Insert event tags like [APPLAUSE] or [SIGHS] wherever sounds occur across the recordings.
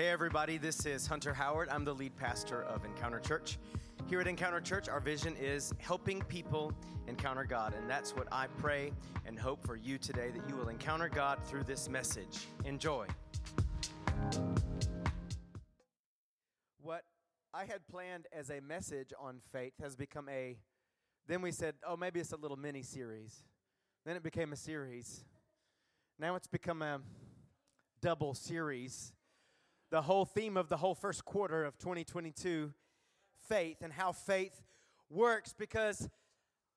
Hey, everybody, this is Hunter Howard. I'm the lead pastor of Encounter Church. Here at Encounter Church, our vision is helping people encounter God. And that's what I pray and hope for you today that you will encounter God through this message. Enjoy. What I had planned as a message on faith has become a, then we said, oh, maybe it's a little mini series. Then it became a series. Now it's become a double series the whole theme of the whole first quarter of 2022 faith and how faith works because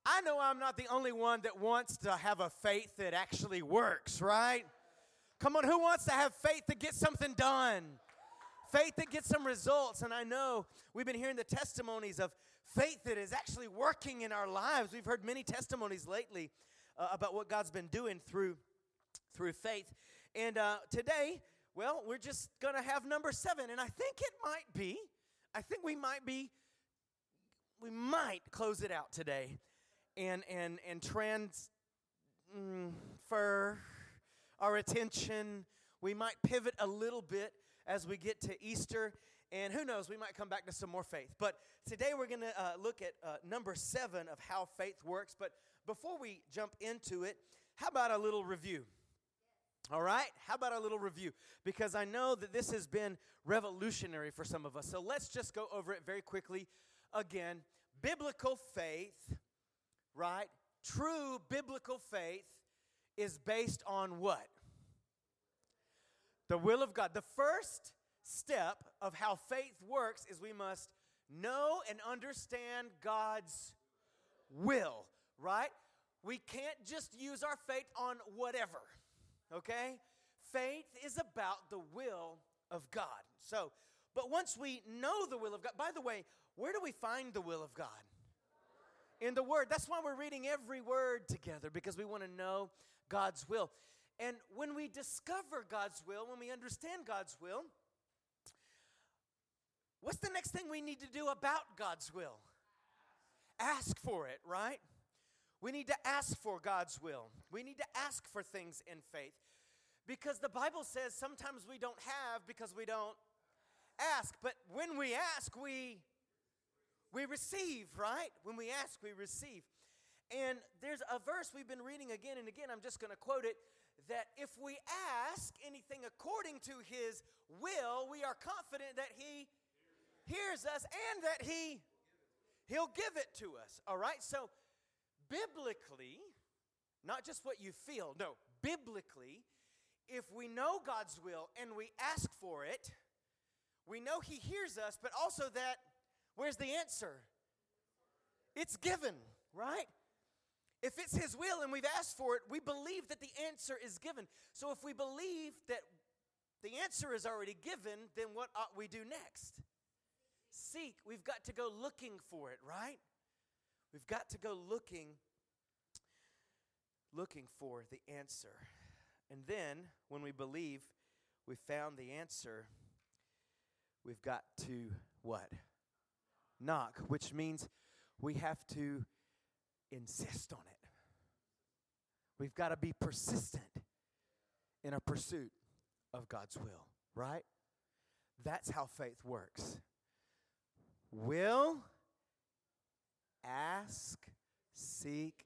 I know I'm not the only one that wants to have a faith that actually works, right? Come on, who wants to have faith to get something done? Faith that gets some results. And I know we've been hearing the testimonies of faith that is actually working in our lives. We've heard many testimonies lately uh, about what God's been doing through through faith. And uh, today well, we're just going to have number seven. And I think it might be, I think we might be, we might close it out today and, and, and transfer our attention. We might pivot a little bit as we get to Easter. And who knows, we might come back to some more faith. But today we're going to uh, look at uh, number seven of how faith works. But before we jump into it, how about a little review? All right, how about a little review? Because I know that this has been revolutionary for some of us. So let's just go over it very quickly again. Biblical faith, right? True biblical faith is based on what? The will of God. The first step of how faith works is we must know and understand God's will, right? We can't just use our faith on whatever okay? Faith is about the will of God. So, but once we know the will of God, by the way, where do we find the will of God? In the Word. That's why we're reading every word together because we want to know God's will. And when we discover God's will, when we understand God's will, what's the next thing we need to do about God's will? Ask for it, right? We need to ask for God's will. We need to ask for things in faith. Because the Bible says sometimes we don't have because we don't ask. But when we ask, we we receive, right? When we ask, we receive. And there's a verse we've been reading again and again. I'm just going to quote it that if we ask anything according to his will, we are confident that he hears us and that he he'll give it to us. All right? So biblically, not just what you feel, no, biblically, if we know God's will and we ask for it, we know He hears us, but also that, where's the answer? It's given, right? If it's His will and we've asked for it, we believe that the answer is given. So if we believe that the answer is already given, then what ought we do next? Seek. We've got to go looking for it, right? We've got to go looking looking for the answer. And then when we believe we found the answer, we've got to what? Knock, which means we have to insist on it. We've got to be persistent in our pursuit of God's will, right? That's how faith works. Will ask, seek,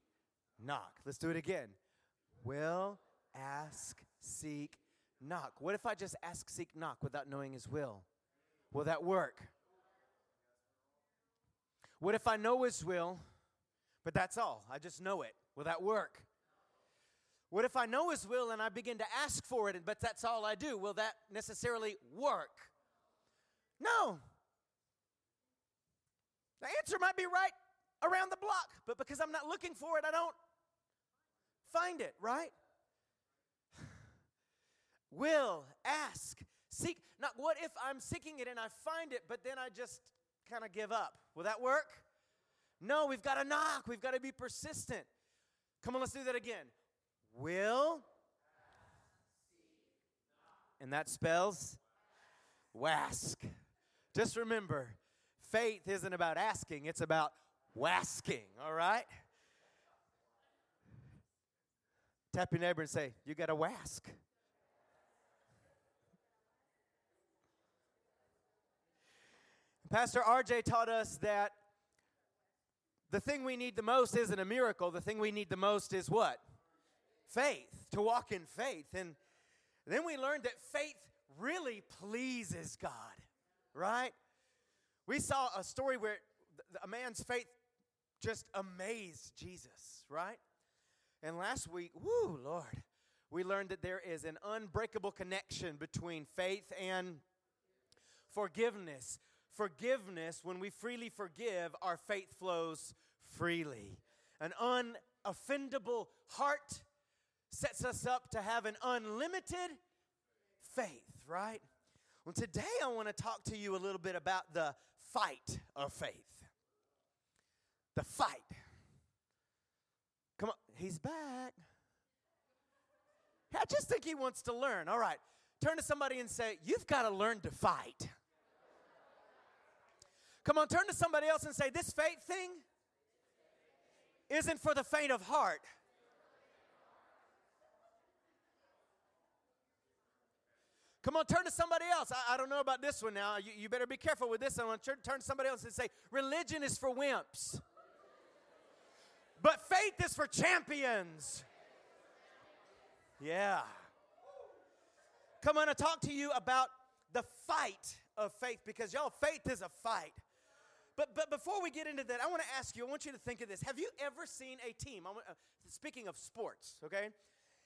knock. Let's do it again. Will, ask, seek, knock. What if I just ask, seek, knock without knowing His will? Will that work? What if I know His will, but that's all? I just know it. Will that work? What if I know His will and I begin to ask for it, but that's all I do? Will that necessarily work? No. The answer might be right around the block, but because I'm not looking for it, I don't find it, right? [SIGHS] Will, ask, seek. Not what if I'm seeking it and I find it, but then I just kind of give up? Will that work? No, we've got to knock. We've got to be persistent. Come on, let's do that again. Will, and that spells wask. Just remember, faith isn't about asking, it's about wasking, all right? Tap your neighbor and say, You got a wask. Pastor RJ taught us that the thing we need the most isn't a miracle. The thing we need the most is what? Faith, to walk in faith. And then we learned that faith really pleases God, right? We saw a story where a man's faith just amazed Jesus, right? And last week, whoo, Lord, we learned that there is an unbreakable connection between faith and forgiveness. Forgiveness, when we freely forgive, our faith flows freely. An unoffendable heart sets us up to have an unlimited faith, right? Well, today I want to talk to you a little bit about the fight of faith. The fight. Come on, he's back. I just think he wants to learn. All right, turn to somebody and say, You've got to learn to fight. Come on, turn to somebody else and say, This faith thing isn't for the faint of heart. Come on, turn to somebody else. I, I don't know about this one now. You, you, better be careful with this. Want to turn to somebody else and say, religion is for wimps, but faith is for champions. Yeah. Come on, I talk to you about the fight of faith because y'all, faith is a fight. But, but before we get into that, I want to ask you, I want you to think of this. Have you ever seen a team, uh, speaking of sports, okay?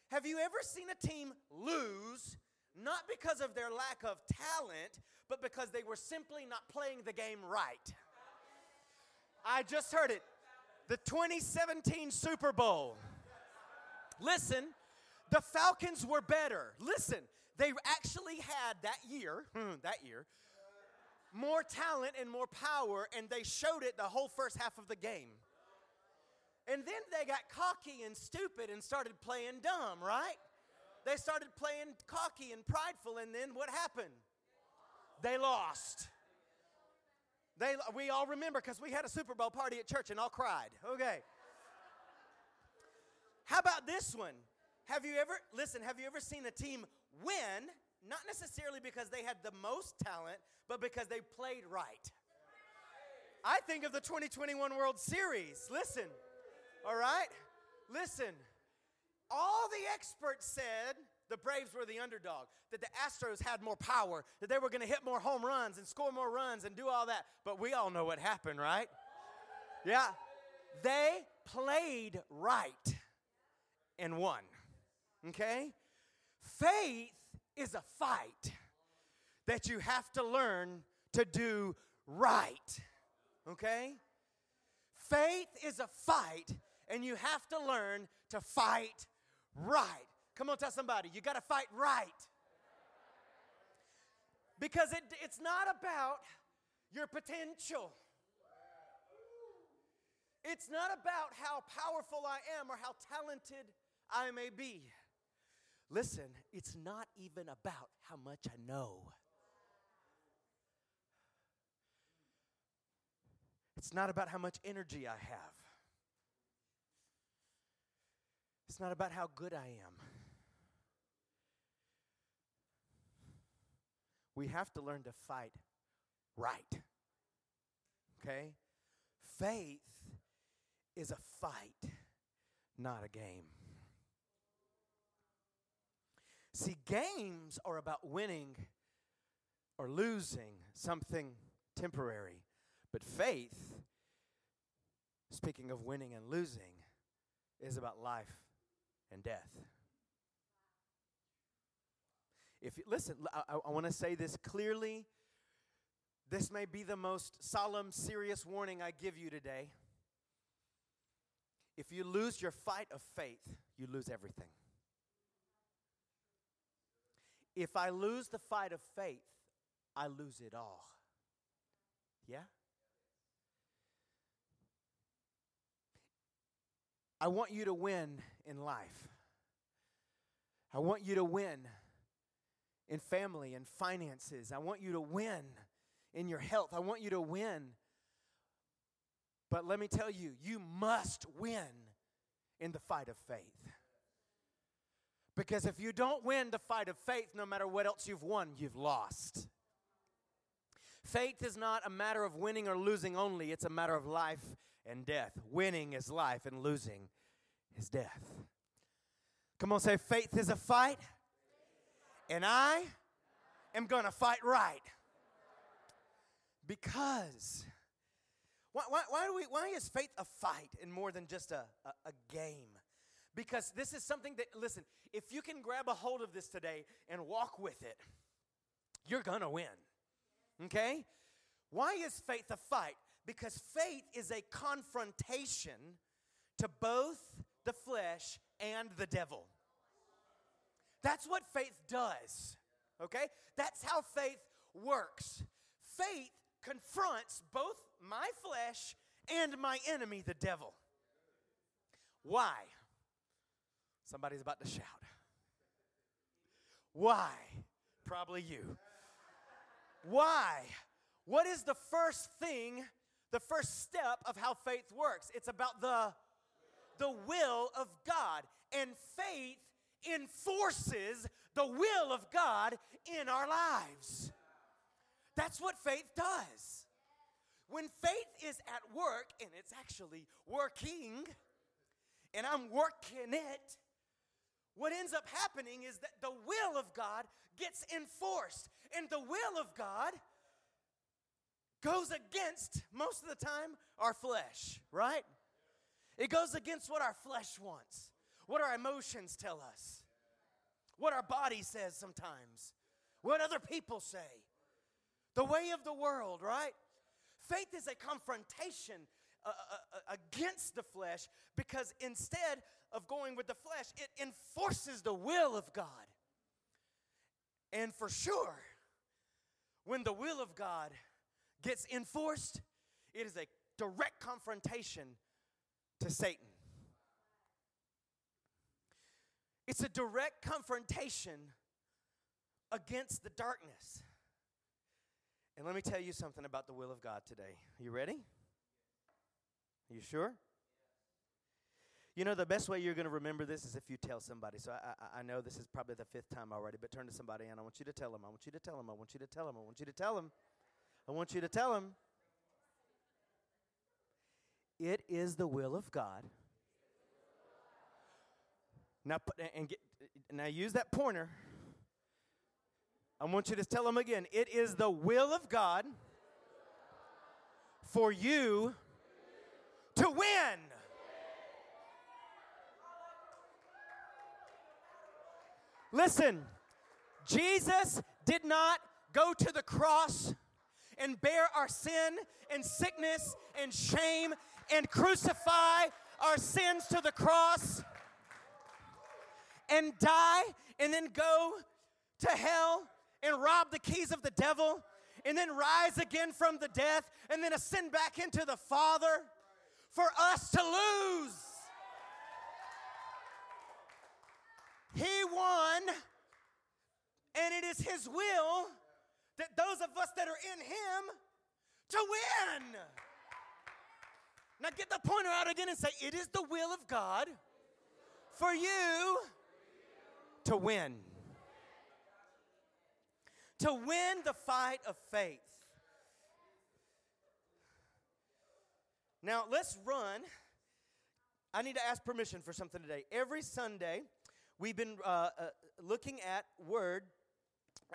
Have you ever seen a team lose not because of their lack of talent, but because they were simply not playing the game right. I just heard it. The 2017 Super Bowl. Listen, the Falcons were better. Listen, they actually had that year, [LAUGHS] hmm, that year, more talent and more power, and they showed it the whole first half of the game. And then they got cocky and stupid and started playing dumb, right? They started playing cocky and prideful, and then what happened? They lost. They, we all remember because we had a Super Bowl party at church and all cried. Okay. How about this one? Have you ever, listen, have you ever seen a team win, not necessarily because they had the most talent, but because they played right? I think of the 2021 World Series. Listen, all right? Listen, all the experts said the Braves were the underdog, that the Astros had more power, that they were going to hit more home runs and score more runs and do all that. But we all know what happened, right? Yeah. They played right and won. Okay? Faith is a fight that you have to learn to do right. Okay? Faith is a fight, and you have to learn to fight right. Come on, tell somebody, you got to fight right. Because it, it's not about your potential. It's not about how powerful I am or how talented I may be. Listen, it's not even about how much I know. It's not about how much energy I have. It's not about how good I am. We have to learn to fight right. Okay? Faith is a fight, not a game. See, games are about winning or losing something temporary. But faith, speaking of winning and losing, is about life and death. If you, listen, I, I want to say this clearly. This may be the most solemn, serious warning I give you today. If you lose your fight of faith, you lose everything. If I lose the fight of faith, I lose it all. Yeah? I want you to win in life. I want you to win in family and finances. I want you to win in your health. I want you to win. But let me tell you, you must win in the fight of faith. Because if you don't win the fight of faith, no matter what else you've won, you've lost. Faith is not a matter of winning or losing only, it's a matter of life and death. Winning is life, and losing is death. Come on, say, faith is a fight, and I am going to fight right. Because, why, why, why, do we, why is faith a fight and more than just a, a, a game? Because this is something that, listen, if you can grab a hold of this today and walk with it, you're going to win. Okay? Why is faith a fight? Because faith is a confrontation to both the flesh and the devil. That's what faith does. Okay? That's how faith works. Faith confronts both my flesh and my enemy, the devil. Why? Somebody's about to shout. Why? Probably you. Why? What is the first thing, the first step of how faith works? It's about the the will of God. And faith enforces the will of God in our lives. That's what faith does. When faith is at work, and it's actually working, and I'm working it, what ends up happening is that the will of God gets enforced. And the will of God goes against, most of the time, our flesh, right? It goes against what our flesh wants, what our emotions tell us, what our body says sometimes, what other people say, the way of the world, right? Faith is a confrontation uh, uh, against the flesh because instead of going with the flesh, it enforces the will of God. And for sure, when the will of God gets enforced, it is a direct confrontation to Satan. It's a direct confrontation against the darkness. And let me tell you something about the will of God today. You ready? You sure? You know, the best way you're going to remember this is if you tell somebody. So I, I, I, know this is probably the fifth time already, but turn to somebody and I want you to tell them. I want you to tell them. I want you to tell them. I want you to tell them. I want you to tell them. It is the will of God. Now, and get, now use that pointer. I want you to tell them again. It is the will of God for you to win. Listen, Jesus did not go to the cross and bear our sin and sickness and shame and crucify our sins to the cross and die and then go to hell and rob the keys of the devil and then rise again from the death and then ascend back into the Father for us to lose. He won, and it is His will that those of us that are in Him to win. Now get the pointer out again and say, It is the will of God for you to win. To win the fight of faith. Now let's run. I need to ask permission for something today. Every Sunday, we've been uh, uh, looking at word,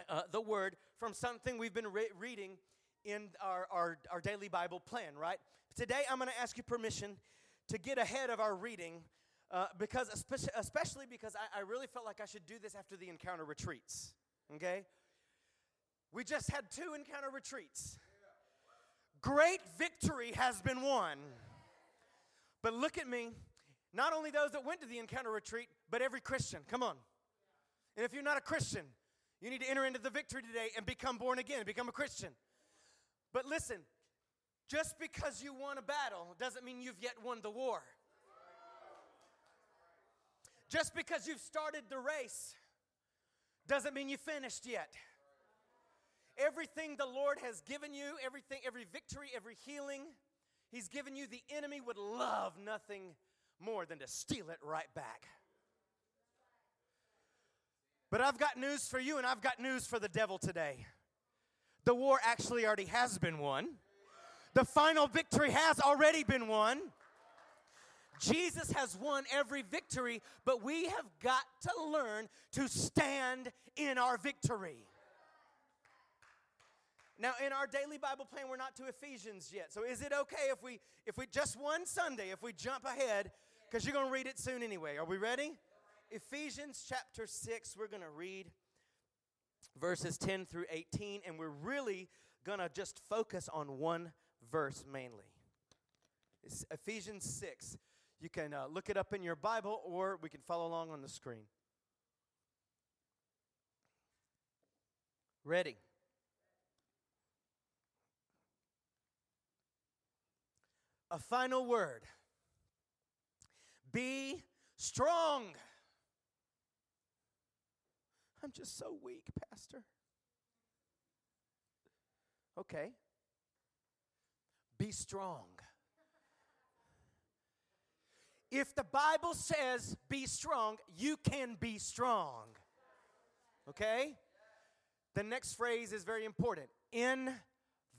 uh, the word from something we've been re- reading in our, our, our daily Bible plan, right? Today, I'm going to ask you permission to get ahead of our reading uh, because, especially, especially because I, I really felt like I should do this after the encounter retreats, okay? We just had two encounter retreats. Great victory has been won. But look at me. Not only those that went to the encounter retreat, but every Christian. Come on. And if you're not a Christian, you need to enter into the victory today and become born again, become a Christian. But listen, just because you won a battle doesn't mean you've yet won the war. Just because you've started the race doesn't mean you finished yet. Everything the Lord has given you, everything, every victory, every healing, He's given you, the enemy would love nothing more than to steal it right back. But I've got news for you, and I've got news for the devil today. the war actually already has been won. The final victory has already been won. Jesus has won every victory, but we have got to learn to stand in our victory. Now, in our daily Bible plan, we're not to Ephesians yet. So, is it okay if we, if we just one Sunday, if we jump ahead, because you're going to read it soon anyway? Are we ready? Ephesians chapter 6, we're going to read verses 10 through 18, and we're really going to just focus on one verse mainly. It's Ephesians 6. You can uh, look it up in your Bible, or we can follow along on the screen. Ready? a final word be strong. I'm just so weak, Pastor. Okay. Be strong. If the Bible says be strong, you can be strong. Okay? The next phrase is very important. In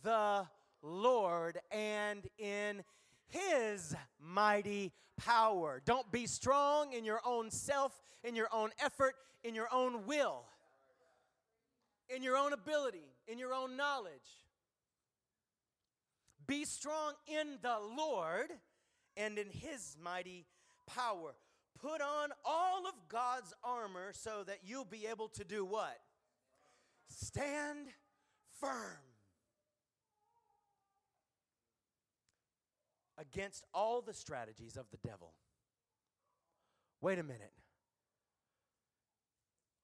the Lord and in his mighty power. Don't be strong in your own self, in your own effort, in your own will, in your own ability, in your own knowledge. Be strong in the Lord and in his mighty power. Put on all of God's armor so that you'll be able to do what? Stand firm. against all the strategies of the devil. Wait a minute.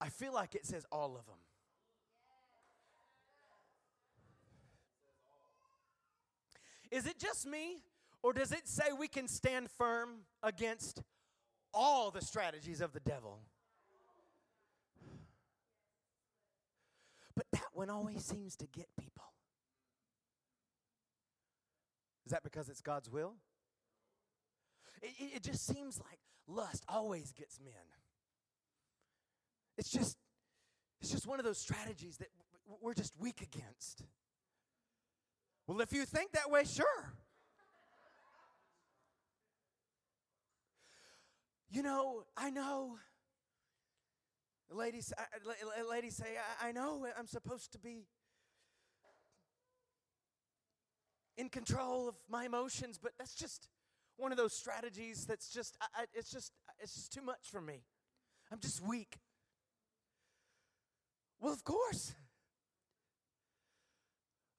I feel like it says all of them. Is it just me, or does it say we can stand firm against all the strategies of the devil? But that one always seems to get people. Is that because it's God's will? It, it, just seems like lust always gets men. It's just, it's just one of those strategies that we're just weak against. Well, if you think that way, sure. You know, I know. Ladies, ladies say, I know I'm supposed to be in control of my emotions, but that's just one of those strategies that's just, I, I, it's just, it's just too much for me. I'm just weak. Well, of course.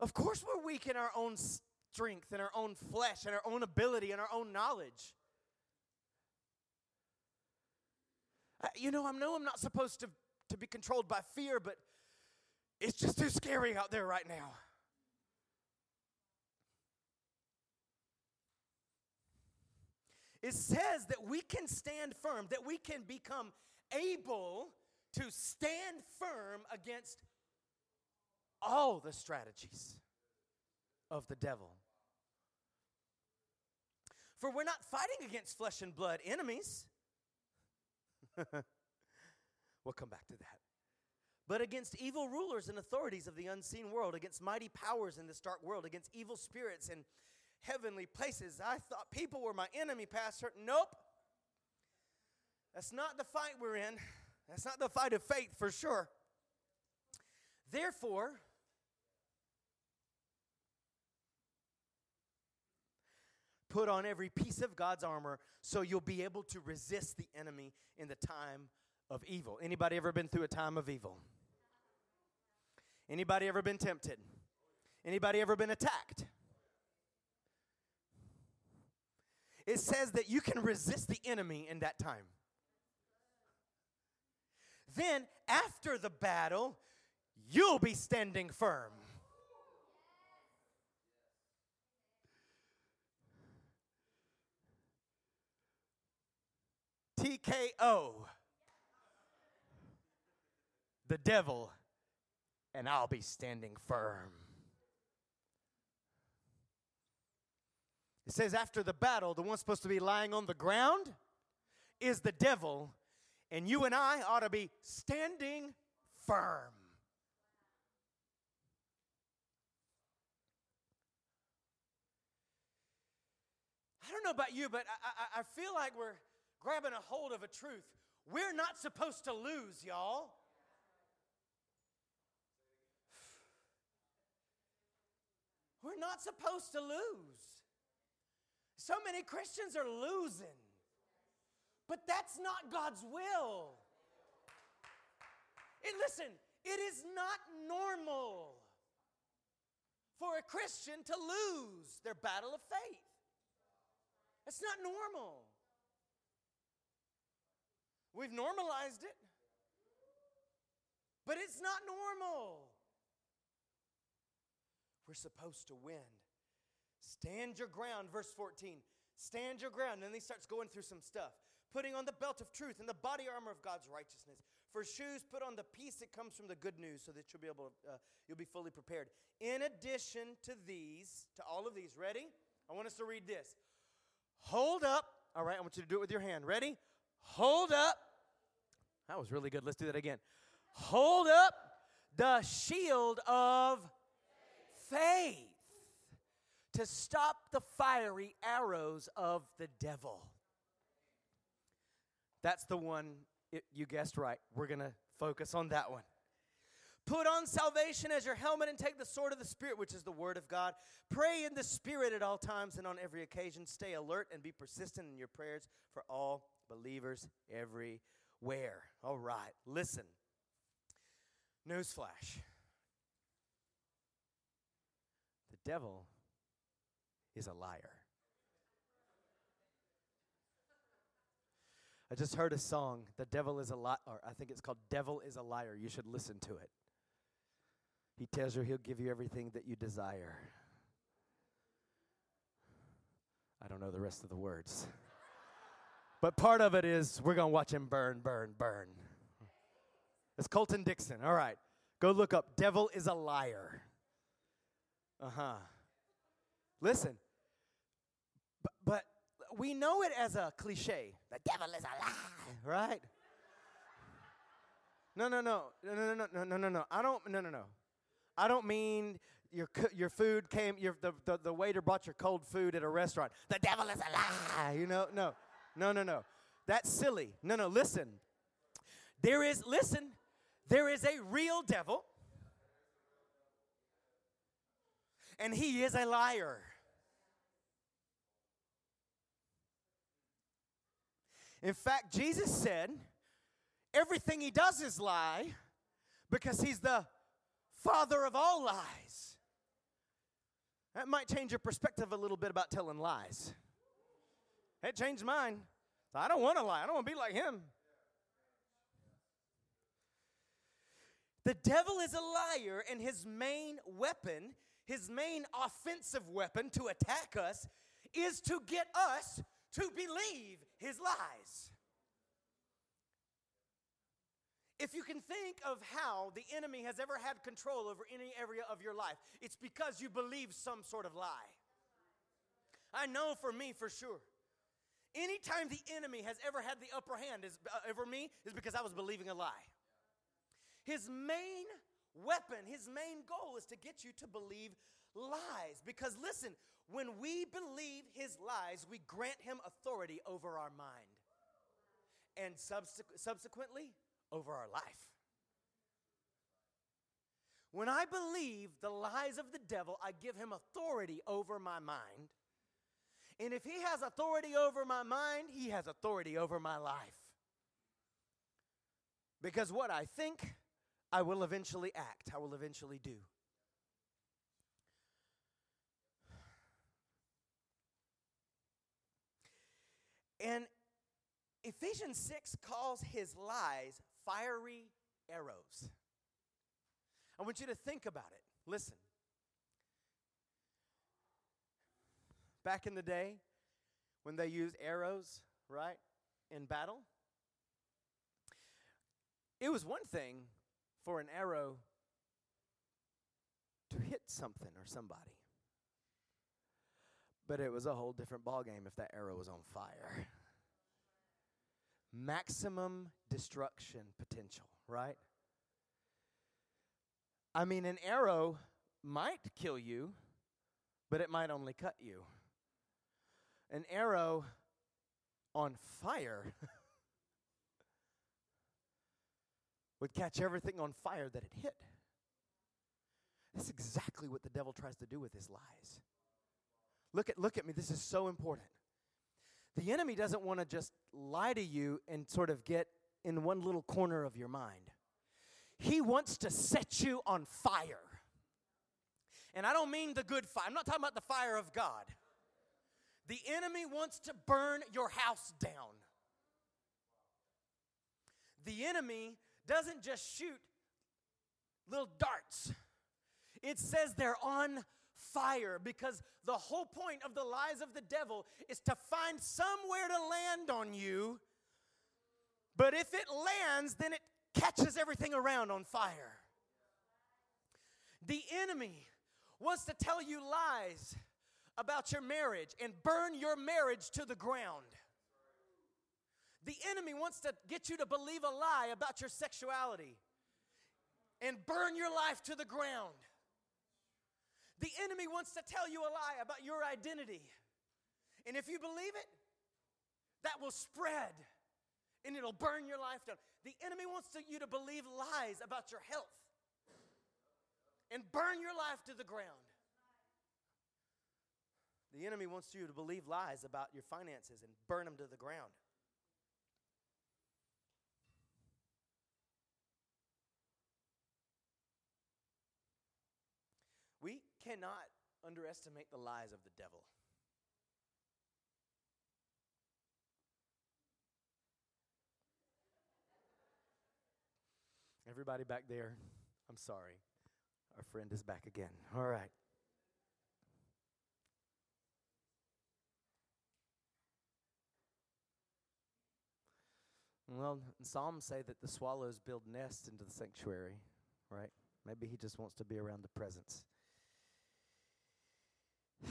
Of course, we're weak in our own strength, in our own flesh, in our own ability, in our own knowledge. Uh, Uh, you know, I know I'm not supposed to, to be controlled by fear, but it's just too scary out there right now. it says that we can stand firm, that we can become able to stand firm against all the strategies of the devil. For we're not fighting against flesh and blood enemies. [LAUGHS] we'll come back to that. But against evil rulers and authorities of the unseen world, against mighty powers in this dark world, against evil spirits and heavenly places. I thought people were my enemy, Pastor. Nope. That's not the fight we're in. That's not the fight of faith for sure. Therefore, put on every piece of God's armor so you'll be able to resist the enemy in the time of evil. Anybody ever been through a time of evil? Anybody ever been tempted? Anybody ever been attacked? it says that you can resist the enemy in that time. Then, after the battle, you'll be standing firm. TKO, the devil, and I'll be standing firm. It says, after the battle, the one supposed to be lying on the ground is the devil, and you and I ought to be standing firm. I don't know about you, but I, I, I feel like we're grabbing a hold of a truth. We're not supposed to lose, y'all. We're not supposed to lose. So many Christians are losing. But that's not God's will. And listen, it is not normal for a Christian to lose their battle of faith. It's not normal. We've normalized it, but it's not normal. We're supposed to win. Stand your ground, verse 14. Stand your ground. And then he starts going through some stuff. Putting on the belt of truth and the body armor of God's righteousness. For shoes, put on the peace that comes from the good news so that you'll be able to, uh, you'll be fully prepared. In addition to these, to all of these, ready? I want us to read this. Hold up. All right, I want you to do it with your hand. Ready? Hold up. That was really good. Let's do that again. Hold up the shield of faith to stop the fiery arrows of the devil. That's the one, it, you guessed right. We're going to focus on that one. Put on salvation as your helmet and take the sword of the Spirit, which is the Word of God. Pray in the Spirit at all times and on every occasion. Stay alert and be persistent in your prayers for all believers everywhere. All right, listen. Newsflash the devil is a liar. I just heard a song, The Devil is a Liar, or I think it's called Devil is a Liar. You should listen to it. He tells you he'll give you everything that you desire. I don't know the rest of the words. But part of it is we're going to watch him burn, burn, burn. It's Colton Dixon. All right. Go look up Devil is a Liar. Uh huh. Listen, but, but we know it as a cliche. The devil is a lie, right? No, no, no, no, no, no, no, no, no, no. I don't. No, no, no. I don't mean your your food came. Your the, the the waiter brought your cold food at a restaurant. The devil is a lie. You know, no, no, no, no. That's silly. No, no. Listen. There is listen. There is a real devil and he is a liar. In fact, Jesus said, everything he does is lie because he's the father of all lies. That might change your perspective a little bit about telling lies. It changed mine. I don't want to lie. I don't want to be like him. The devil is a liar, and his main weapon his main offensive weapon to attack us is to get us to believe his lies. If you can think of how the enemy has ever had control over any area of your life, it's because you believe some sort of lie. I know for me for sure. Anytime the enemy has ever had the upper hand is, uh, over me is because I was believing a lie. His main weapon, his main goal is to get you to believe lies. Because listen, when we believe his lies, we grant him authority over our mind and subsequ- subsequently over our life. When I believe the lies of the devil, I give him authority over my mind. And if he has authority over my mind, he has authority over my life. Because what I think, I will eventually act, I will eventually do. And Ephesians 6 calls his lies fiery arrows. I want you to think about it. Listen. Back in the day, when they used arrows, right, in battle, it was one thing for an arrow to hit something or somebody. But it was a whole different ballgame if that arrow was on fire. Maximum destruction potential, right? I mean, an arrow might kill you, but it might only cut you. An arrow on fire [LAUGHS] would catch everything on fire that it hit. That's exactly what the devil tries to do with his lies. Look at, look at me, this is so important. The enemy doesn't want to just lie to you and sort of get in one little corner of your mind. He wants to set you on fire. And I don't mean the good fire, I'm not talking about the fire of God. The enemy wants to burn your house down. The enemy doesn't just shoot little darts, it says they're on fire because the whole point of the lies of the devil is to find somewhere to land on you. But if it lands, then it catches everything around on fire. The enemy wants to tell you lies about your marriage and burn your marriage to the ground. The enemy wants to get you to believe a lie about your sexuality and burn your life to the ground. The enemy wants to tell you a lie about your identity. And if you believe it, that will spread and it'll burn your life down. The enemy wants to, you to believe lies about your health and burn your life to the ground. The enemy wants you to believe lies about your finances and burn them to the ground. We cannot underestimate the lies of the devil. Everybody back there, I'm sorry. Our friend is back again. All right. Well, Psalms say that the swallows build nests into the sanctuary, right? Maybe he just wants to be around the presence. [SIGHS]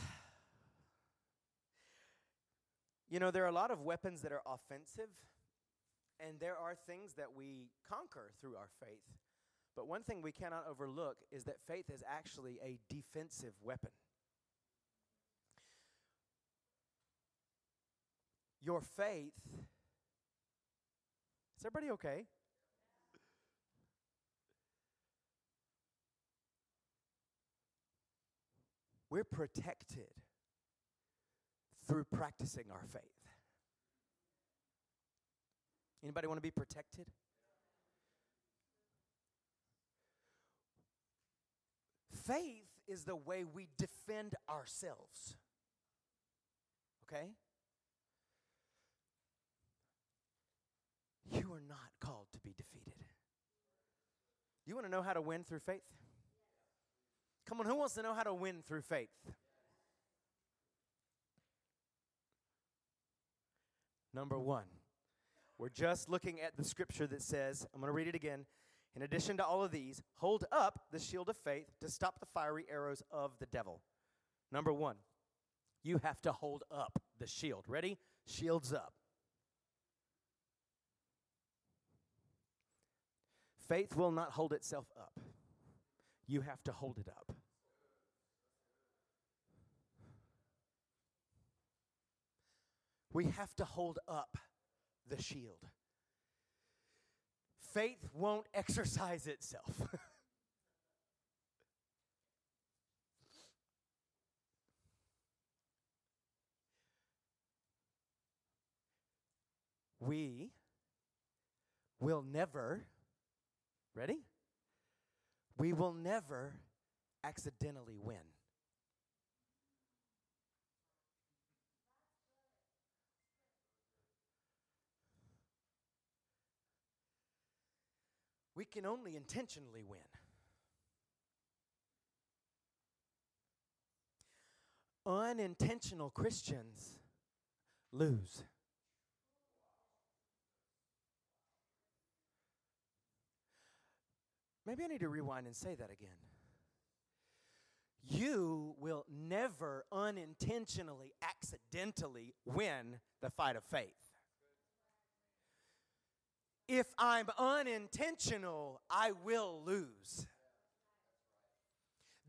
you know, there are a lot of weapons that are offensive, and there are things that we conquer through our faith. But one thing we cannot overlook is that faith is actually a defensive weapon. Your faith everybody okay? We're protected through practicing our faith. Anybody want to be protected? Faith is the way we defend ourselves. Okay? You are not called to be defeated. You want to know how to win through faith? Come on, who wants to know how to win through faith? Number one, we're just looking at the scripture that says, I'm going to read it again. In addition to all of these, hold up the shield of faith to stop the fiery arrows of the devil. Number one, you have to hold up the shield. Ready? Shields up. Faith will not hold itself up. You have to hold it up. We have to hold up the shield. Faith won't [LAUGHS] exercise itself. [LAUGHS] we will never Ready? We will never accidentally win. We can only intentionally win. Unintentional Christians lose. Maybe I need to rewind and say that again. You will never unintentionally, accidentally win the fight of faith. If I'm unintentional, I will lose.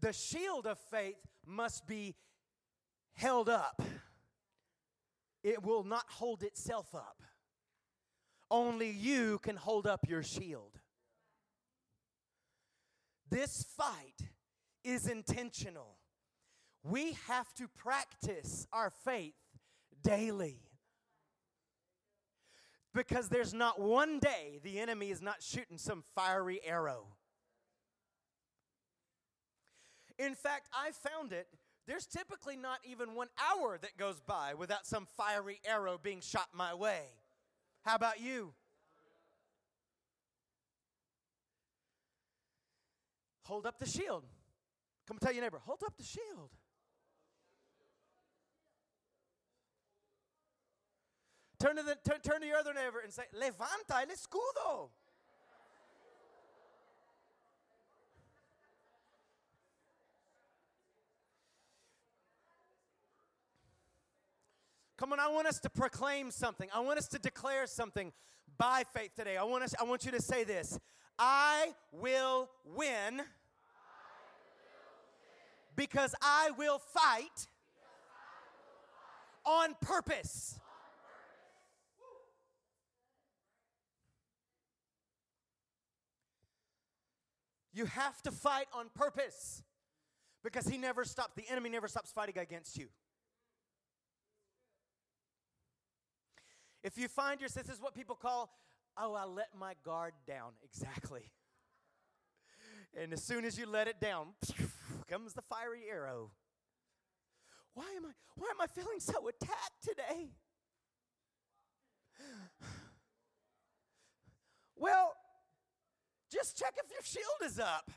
The shield of faith must be held up. it will not hold itself up. Only you can hold up your shield. This fight is intentional. We have to practice our faith daily. Because there's not one day the enemy is not shooting some fiery arrow. In fact, I found it. There's typically not even one hour that goes by without some fiery arrow being shot my way. How about you? Hold up the shield. Come tell your neighbor, hold up the shield. Turn to, the, turn, turn to your other neighbor and say, levanta el escudo. Come on, I want us to proclaim something. I want us to declare something by faith today. I want us I want you to say this. I will win because I will fight on purpose. You have to fight on purpose because he never stops, the enemy never stops fighting against you. If you find yourself, this is what people call, oh, I let my guard down. [LAUGHS] Exactly. And as soon as you let it down, [LAUGHS] comes the fiery arrow. Why am I why am I feeling so attacked today? [SIGHS] Well, just check if your shield is up.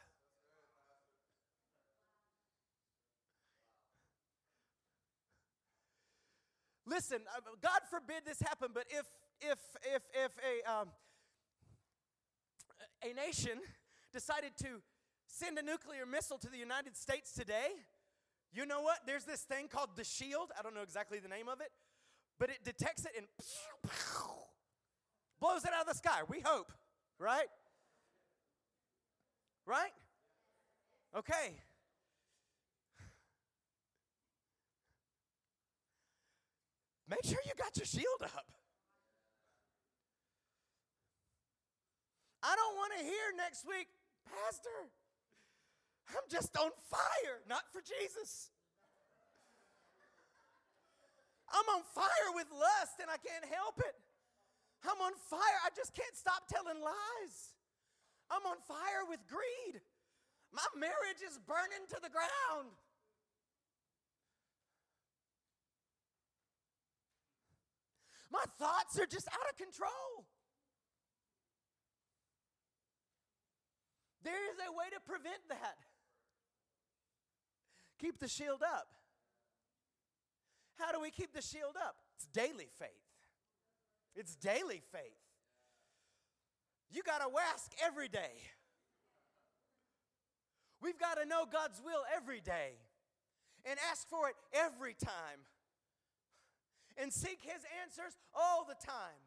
Listen, uh, God forbid this happen, but if if if if a um, a nation [LAUGHS] decided to send a nuclear missile to the United States today, you know what? There's this thing called the shield. I don't know exactly the name of it, but it detects it and [LAUGHS] blows it out of the sky. We hope, right? Right? Okay. Make sure you got your shield up. I don't want to hear next week, Pastor, I'm just on fire, not for Jesus. I'm on fire with lust and I can't help it. I'm on fire. I just can't stop telling lies. I'm on fire with greed. My marriage is burning to the ground. My thoughts are just out of control. There is a way to prevent that. [LAUGHS] Keep the shield up. How do we keep the shield up? It's daily faith. It's daily faith. You got to ask every day. We've got to know God's will every day and ask for it every time [LAUGHS] and seek His answers all the time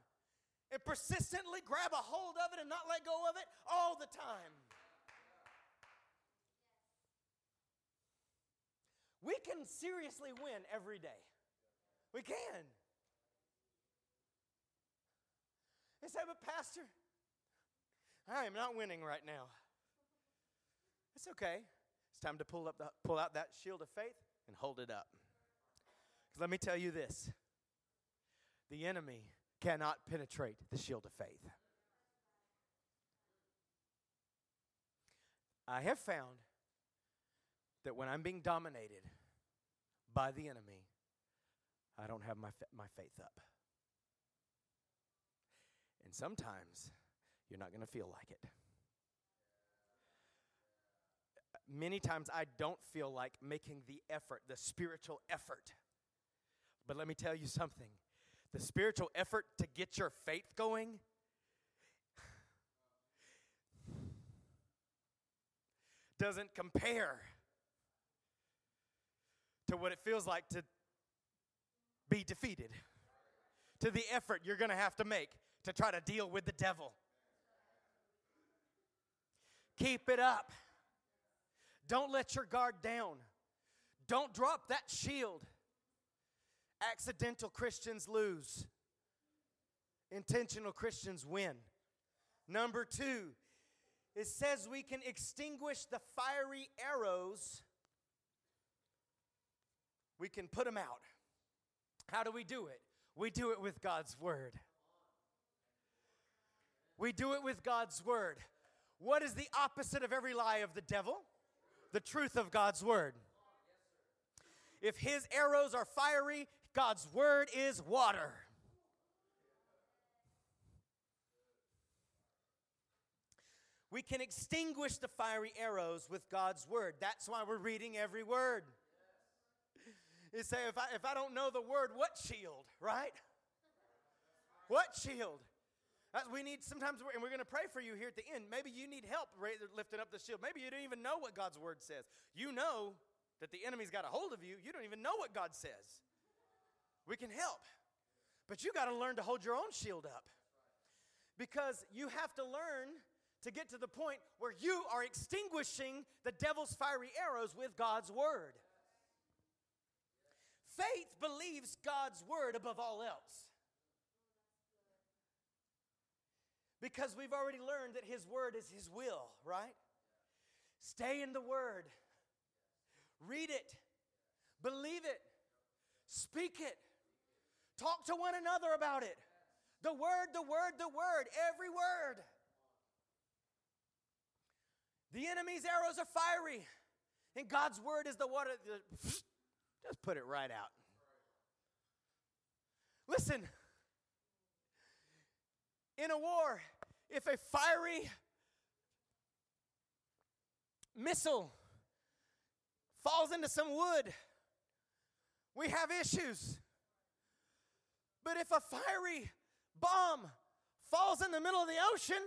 and persistently grab a hold of it and not let go of it all the time. We can seriously win every day. We can. They say, but Pastor, I am not winning right now. It's okay. It's time to pull, up the, pull out that shield of faith and hold it up. Because let me tell you this the enemy cannot penetrate the shield of faith. I have found that when I'm being dominated by the enemy, I don't have my, my faith up. And sometimes you're not going to feel like it. Many times I don't feel like making the effort, the spiritual effort. But let me tell you something the spiritual effort to get your faith going doesn't compare to what it feels like to be defeated, to the effort you're going to have to make to try to deal with the devil. Keep it up. Don't let your guard down. Don't drop that shield. Accidental Christians lose, intentional Christians win. Number two, it says we can extinguish the fiery arrows, we can put them out. How do we do it? We do it with God's Word. We do it with God's Word. What is the opposite of every lie of the devil? The truth of God's Word. If his arrows are fiery, God's Word is water. We can extinguish the fiery arrows with God's Word. That's why we're reading every word. You say, if I, if I don't know the word, what shield, right? What shield? we need sometimes, and we're going to pray for you here at the end. Maybe you need help lifting up the shield. Maybe you don't even know what God's word says. You know that the enemy's got a hold of you. You don't even know what God says. We can help. But you got to learn to hold your own shield up. Because you have to learn to get to the point where you are extinguishing the devil's fiery arrows with God's word. Faith believes God's word above all else. Because we've already learned that His Word is His will, right? Stay in the Word. Read it. Believe it. Speak it. Talk to one another about it. The Word, the Word, the Word, every word. The enemy's arrows are fiery, and God's Word is the water. Just put it right out. Listen in a war, if a fiery missile falls into some wood, we have issues. But if a fiery bomb falls in the middle of the ocean,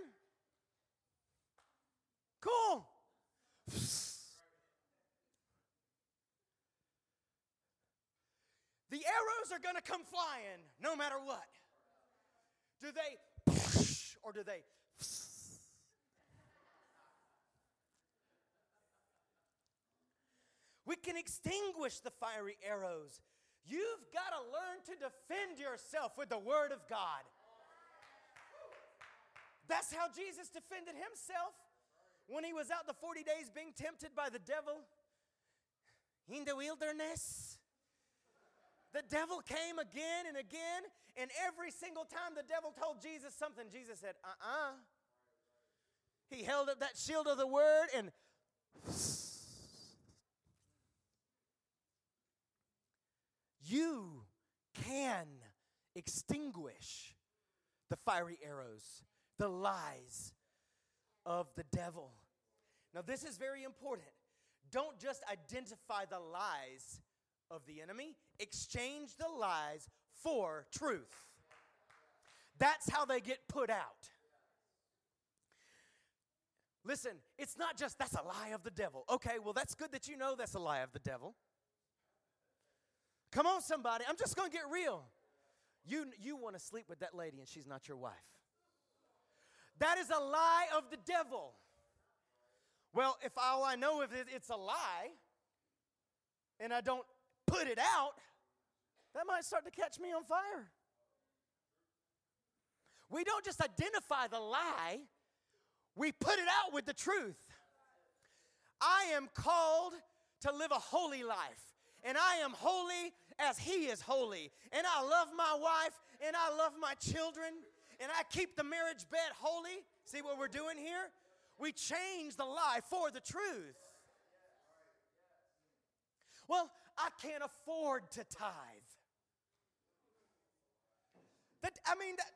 cool. The arrows are going to come flying no matter what. Do they [LAUGHS] or do they? [LAUGHS] We can extinguish the fiery arrows. You've got to learn to defend yourself with the Word of God. That's how Jesus defended himself when he was out the 40 days being tempted by the devil in the wilderness. The devil came again and again, and every single time the devil told Jesus something, Jesus said, uh uh-uh. uh He held up that shield of the word and you can extinguish the fiery arrows, the lies of the devil. Now, this is very important. Don't just identify the lies of the enemy, exchange the lies for truth. That's how they get put out. Listen, it's not just that's a lie of the devil. Okay, well, that's good that you know that's a lie of the devil. Come on, somebody. I'm just to get real. You, you want to sleep with that lady and she's not your wife. That is a lie of the devil. Well, if all I know if it's a lie and I don't put it out, that might start to catch me on fire. We don't just identify the lie, we put it out with the truth. I am called to live a holy life, and I am holy as He is holy. And I love my wife, and I love my children, and I keep the marriage bed holy. See what we're doing here? We change the lie for the truth. Well, I can't afford to tithe. That, I mean, that.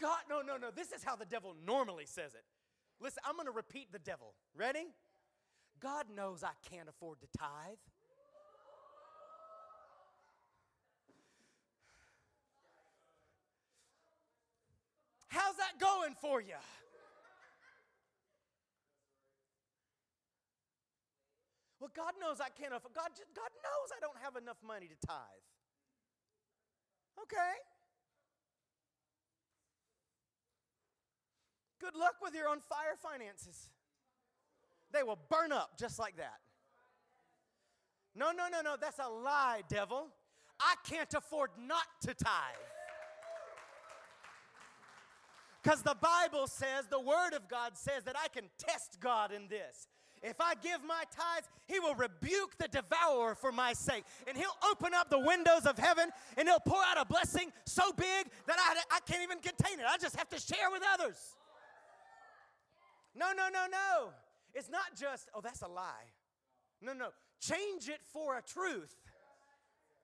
God, no, no, no. This is how the devil normally says it. Listen, I'm going to repeat the devil. Ready? God knows I can't afford to tithe. How's that going for you? Well, God knows I can't afford. God, God knows I don't have enough money to tithe. Okay. Good luck with your on fire finances. they will burn up just like that. No, no, no, no, that's a lie, devil. I can't afford not to tithe. Because the Bible says, the Word of God says that I can test God in this. If I give my tithes, He will rebuke the devourer for my sake. And He'll open up the windows of heaven and He'll pour out a blessing so big that I, I can't even contain it. I just have to share with others. No, no, no, no. It's not just, oh, that's a lie. No, no. Change it for a truth.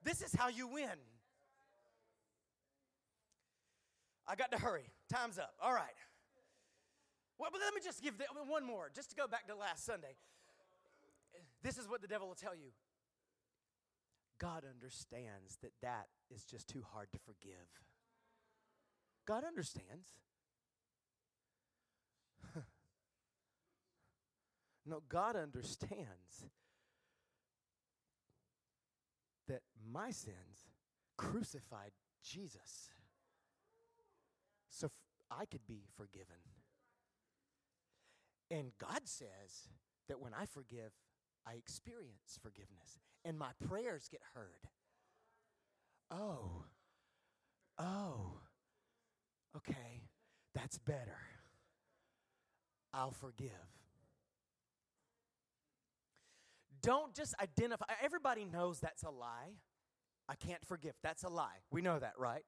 This is how you win. I got to hurry. Time's up. All right. Well, but let me just give one more, just to go back to last Sunday. This is what the devil will tell you God understands that that is just too hard to forgive. God understands. [LAUGHS] no, God understands that my sins crucified Jesus I could be forgiven. And God says that when I forgive, I experience forgiveness and my prayers get heard. Oh, oh, okay, that's better. I'll forgive. Don't just identify, everybody knows that's a lie. I can't forgive. That's a lie. We know that, right?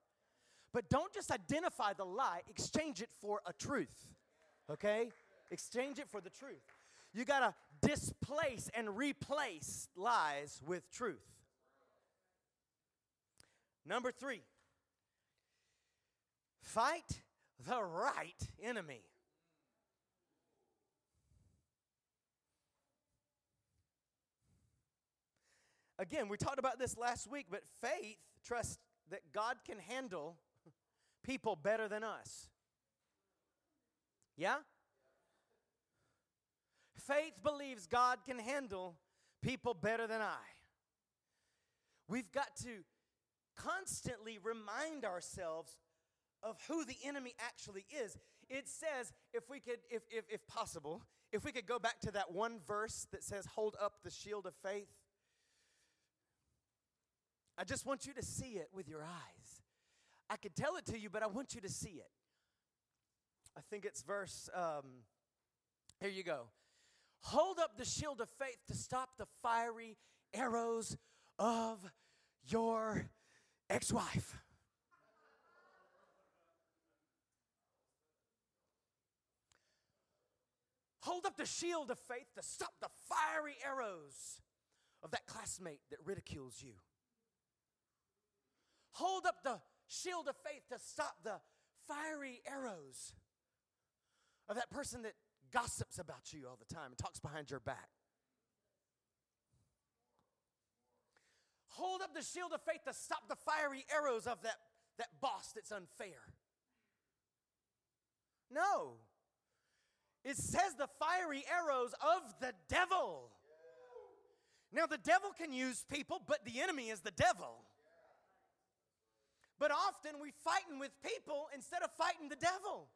But don't just identify the lie, exchange it for a truth. Okay? Exchange it for the truth. You got to displace and replace lies with truth. Number three, fight the right enemy. Again, we talked about this last week, but faith trusts that God can handle people better than us. Yeah? Faith believes God can handle people better than I. We've got to constantly remind ourselves of who the enemy actually is. It says, if we could, if, if, if possible, if we could go back to that one verse that says, hold up the shield of faith. I just want you to see it with your eyes. I could tell it to you, but I want you to see it. I think it's verse, um, here you go. Hold up the shield of faith to stop the fiery arrows of your ex wife. Hold up the shield of faith to stop the fiery arrows of that classmate that ridicules you. Hold up the shield of faith to stop the fiery arrows of that person that gossips about you all the time and talks behind your back. Hold up the shield of faith to stop the fiery arrows of that, that boss that's unfair. No. It says the fiery arrows of the devil. Now, the devil can use people, but the enemy is the devil. But often we're fighting with people instead of fighting the devil.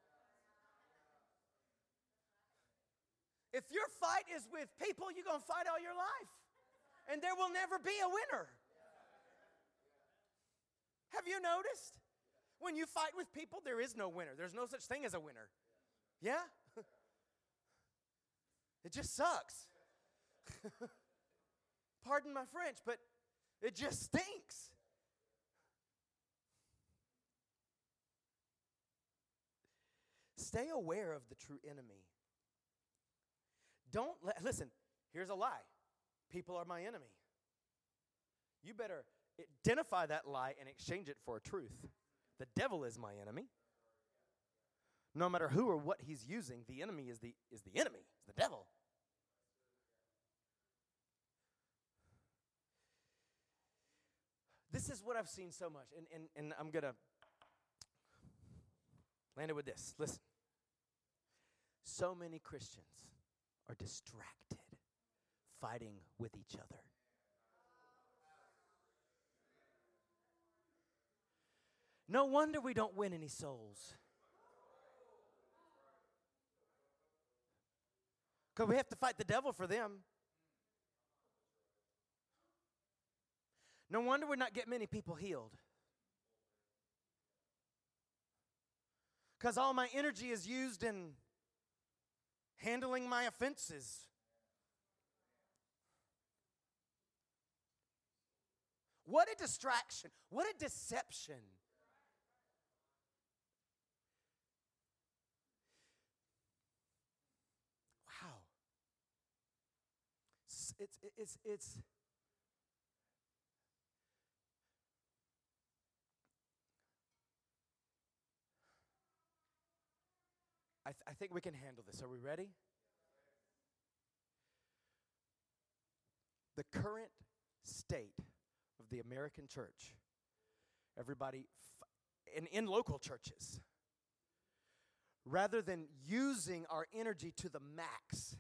If your fight is with people, you're going to fight all your life. And there will never be a winner. Have you noticed? When you fight with people, there is no winner. There's no such thing as a winner. Yeah? [LAUGHS] It just sucks. [LAUGHS] Pardon my French, but it just stinks. Stay aware of the true enemy. Don't let, listen, here's a lie people are my enemy. You better identify that lie and exchange it for a truth. The devil is my enemy. No matter who or what he's using, the enemy is the, is the enemy, the devil. This is what I've seen so much, and, and, and I'm going to land it with this. Listen. So many Christians are distracted fighting with each other. No wonder we don't win any souls. Because we have to fight the devil for them. No wonder we're not getting many people healed. Because all my energy is used in handling my offenses. What a distraction. What a deception. Wow. It's, it's, it's, I, th- I think we can handle this. Are we ready? The current state of the American church, everybody, f- in, in local churches, rather than using our energy to the max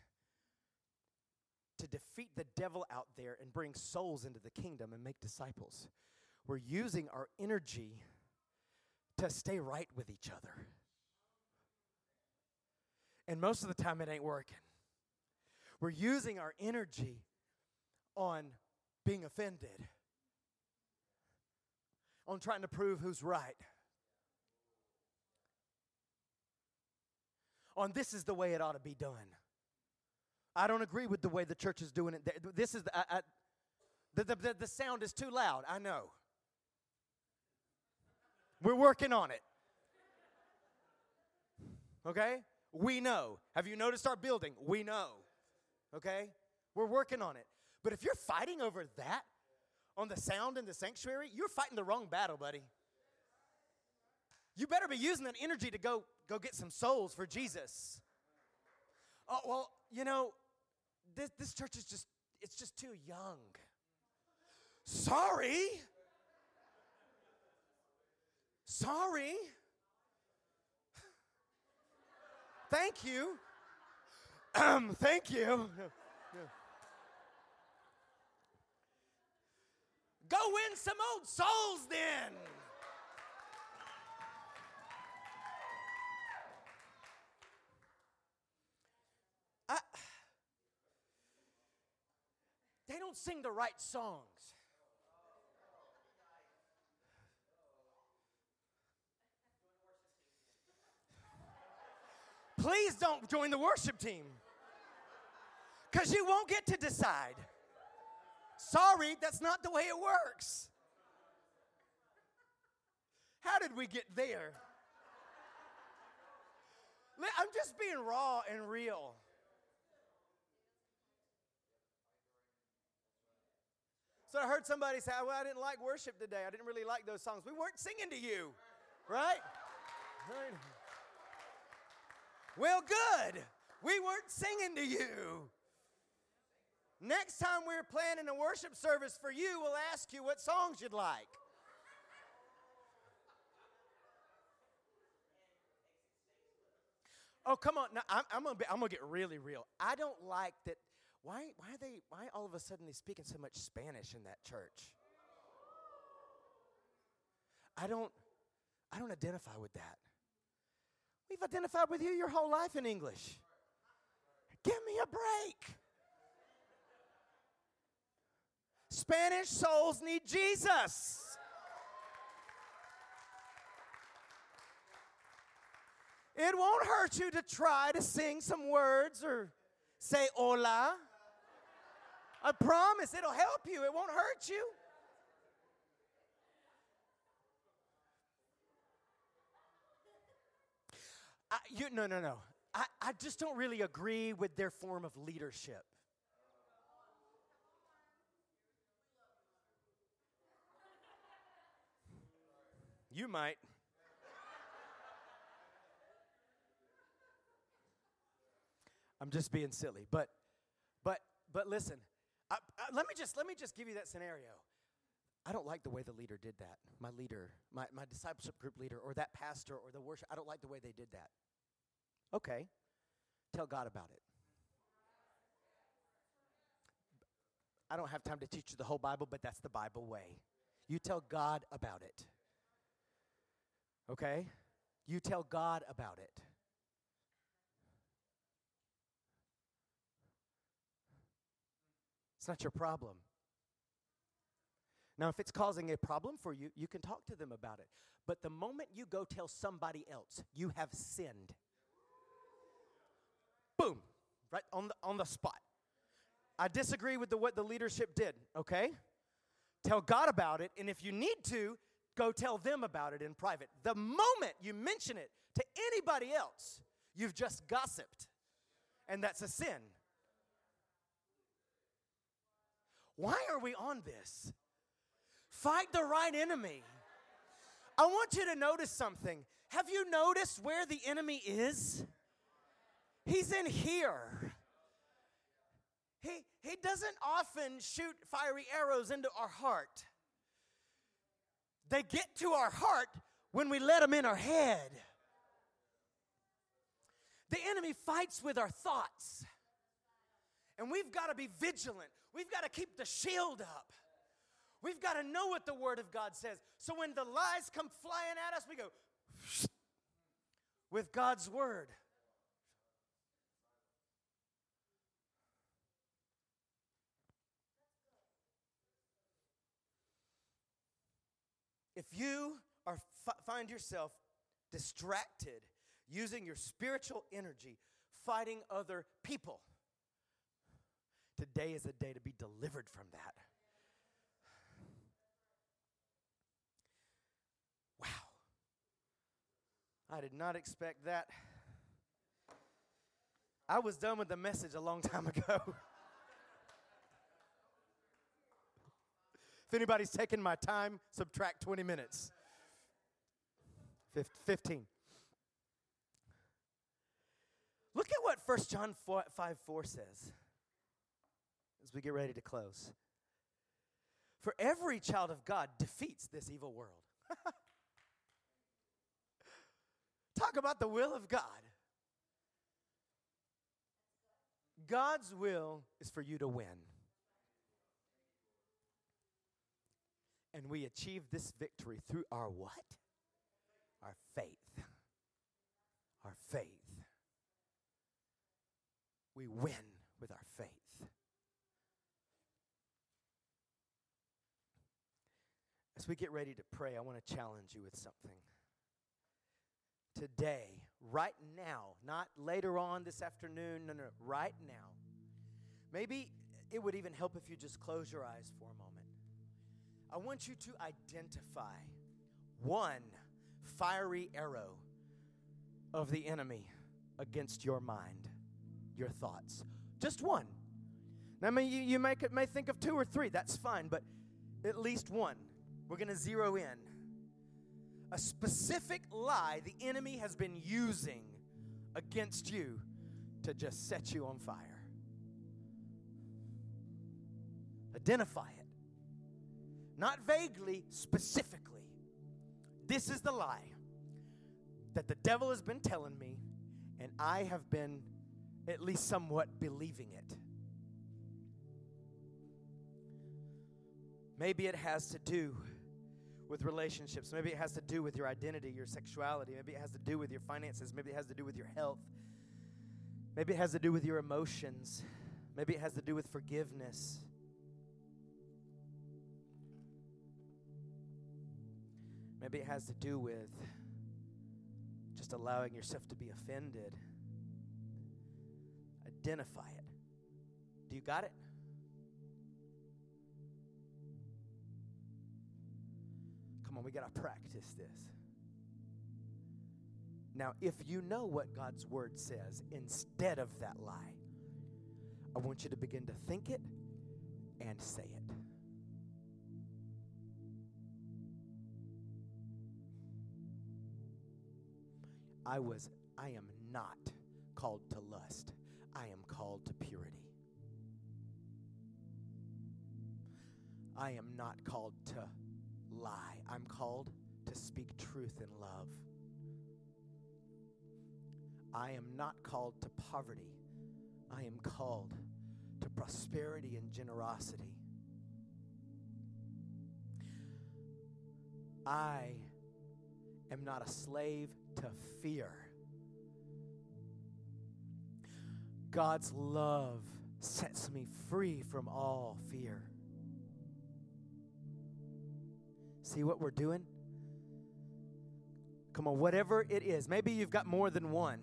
to defeat the devil out there and bring souls into the kingdom and make disciples, we're using our energy to stay right with each other. And most of the time, it ain't working. We're using our energy on being offended, on trying to prove who's right, on this is the way it ought to be done. I don't agree with the way the church is doing it. This is the, I, I, the, the, the sound is too loud. I know. We're working on it. Okay? We know. Have you noticed our building? We know. Okay? We're working on it. But if you're fighting over that on the sound in the sanctuary, you're fighting the wrong battle, buddy. You better be using that energy to go go get some souls for Jesus. Oh, well, you know, this, this church is just it's just too young. Sorry. Sorry. Thank you. Um, thank you. Go win some old souls then. I, they don't sing the right songs. Please don't join the worship team because you won't get to decide. Sorry, that's not the way it works. How did we get there? I'm just being raw and real. So I heard somebody say, Well, I didn't like worship today. I didn't really like those songs. We weren't singing to you, right? right. Well, good. We weren't singing to you. Next time we're planning a worship service for you, we'll ask you what songs you'd like. Oh, come on. Now, I'm, I'm going to get really real. I don't like that. Why, why are they, why all of a sudden they speaking so much Spanish in that church? I don't, I don't identify with that. We've identified with you your whole life in English. Give me a break. Spanish souls need Jesus. It won't hurt you to try to sing some words or say hola. I promise it'll help you, it won't hurt you. I, you no, no, no. I, I just don't really agree with their form of leadership. You might. I'm just being silly, but but but listen. I, I, let me just let me just give you that scenario. I don't like the way the leader did that. My leader, my, my discipleship group leader, or that pastor, or the worship. I don't like the way they did that. Okay, tell God about it. I don't have time to teach you the whole Bible, but that's the Bible way. You tell God about it. Okay? You tell God about it. It's not your problem. Now, if it's causing a problem for you, you can talk to them about it. But the moment you go tell somebody else, you have sinned. Boom, right on the, on the spot. I disagree with the, what the leadership did, okay? Tell God about it, and if you need to, go tell them about it in private. The moment you mention it to anybody else, you've just gossiped, and that's a sin. Why are we on this? Fight the right enemy. I want you to notice something. Have you noticed where the enemy is? He's in here. He, he doesn't often shoot fiery arrows into our heart. They get to our heart when we let them in our head. The enemy fights with our thoughts. And we've got to be vigilant. We've got to keep the shield up. We've got to know what the Word of God says. So when the lies come flying at us, we go [SNIFFS] with God's Word. If you are find yourself distracted using your spiritual energy fighting other people, today is a day to be delivered from that. I did not expect that. I was done with the message a long time ago. [LAUGHS] If anybody's taking my time, subtract 20 minutes. 15. Look at what 1 John 4, 5 4 says as we get ready to close. For every child of God defeats this evil world. [LAUGHS] Talk about the will of God. God's will is for you to win. And we achieve this victory through our what? Our faith. Our faith. We win with our faith. As we get ready to pray, I want to challenge you with something. Today, right now, not later on this afternoon, no, no, right now. Maybe it would even help if you just close your eyes for a moment. I want you to identify one fiery arrow of the enemy against your mind, your thoughts. Just one. Now, I mean, you, you may, may think of two or three, that's fine, but at least one. We're going to zero in. A specific lie the enemy has been using against you to just set you on fire. Identify it. Not vaguely, specifically. This is the lie that the devil has been telling me, and I have been at least somewhat believing it. Maybe it has to do with relationships. Maybe it has to do with your identity, your sexuality. Maybe it has to do with your finances. Maybe it has to do with your health. Maybe it has to do with your emotions. Maybe it has to do with forgiveness. Maybe it has to do with just allowing yourself to be offended. Identify it. Do you got it? Come on, we got to practice this. Now, if you know what God's word says instead of that lie, I want you to begin to think it and say it. I was, I am not called to lust. I am called to purity. I am not called to lie. I'm called to speak truth in love. I am not called to poverty. I am called to prosperity and generosity. I am not a slave to fear. God's love sets me free from all fear. See what we're doing? Come on, whatever it is, maybe you've got more than one.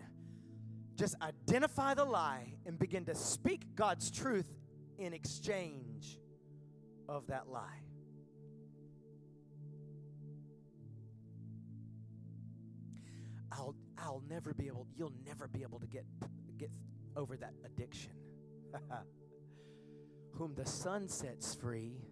Just identify the lie and begin to speak God's truth in exchange of that lie. I'll, I'll never be able, you'll never be able to get, get over that addiction. [LAUGHS] Whom the Son sets free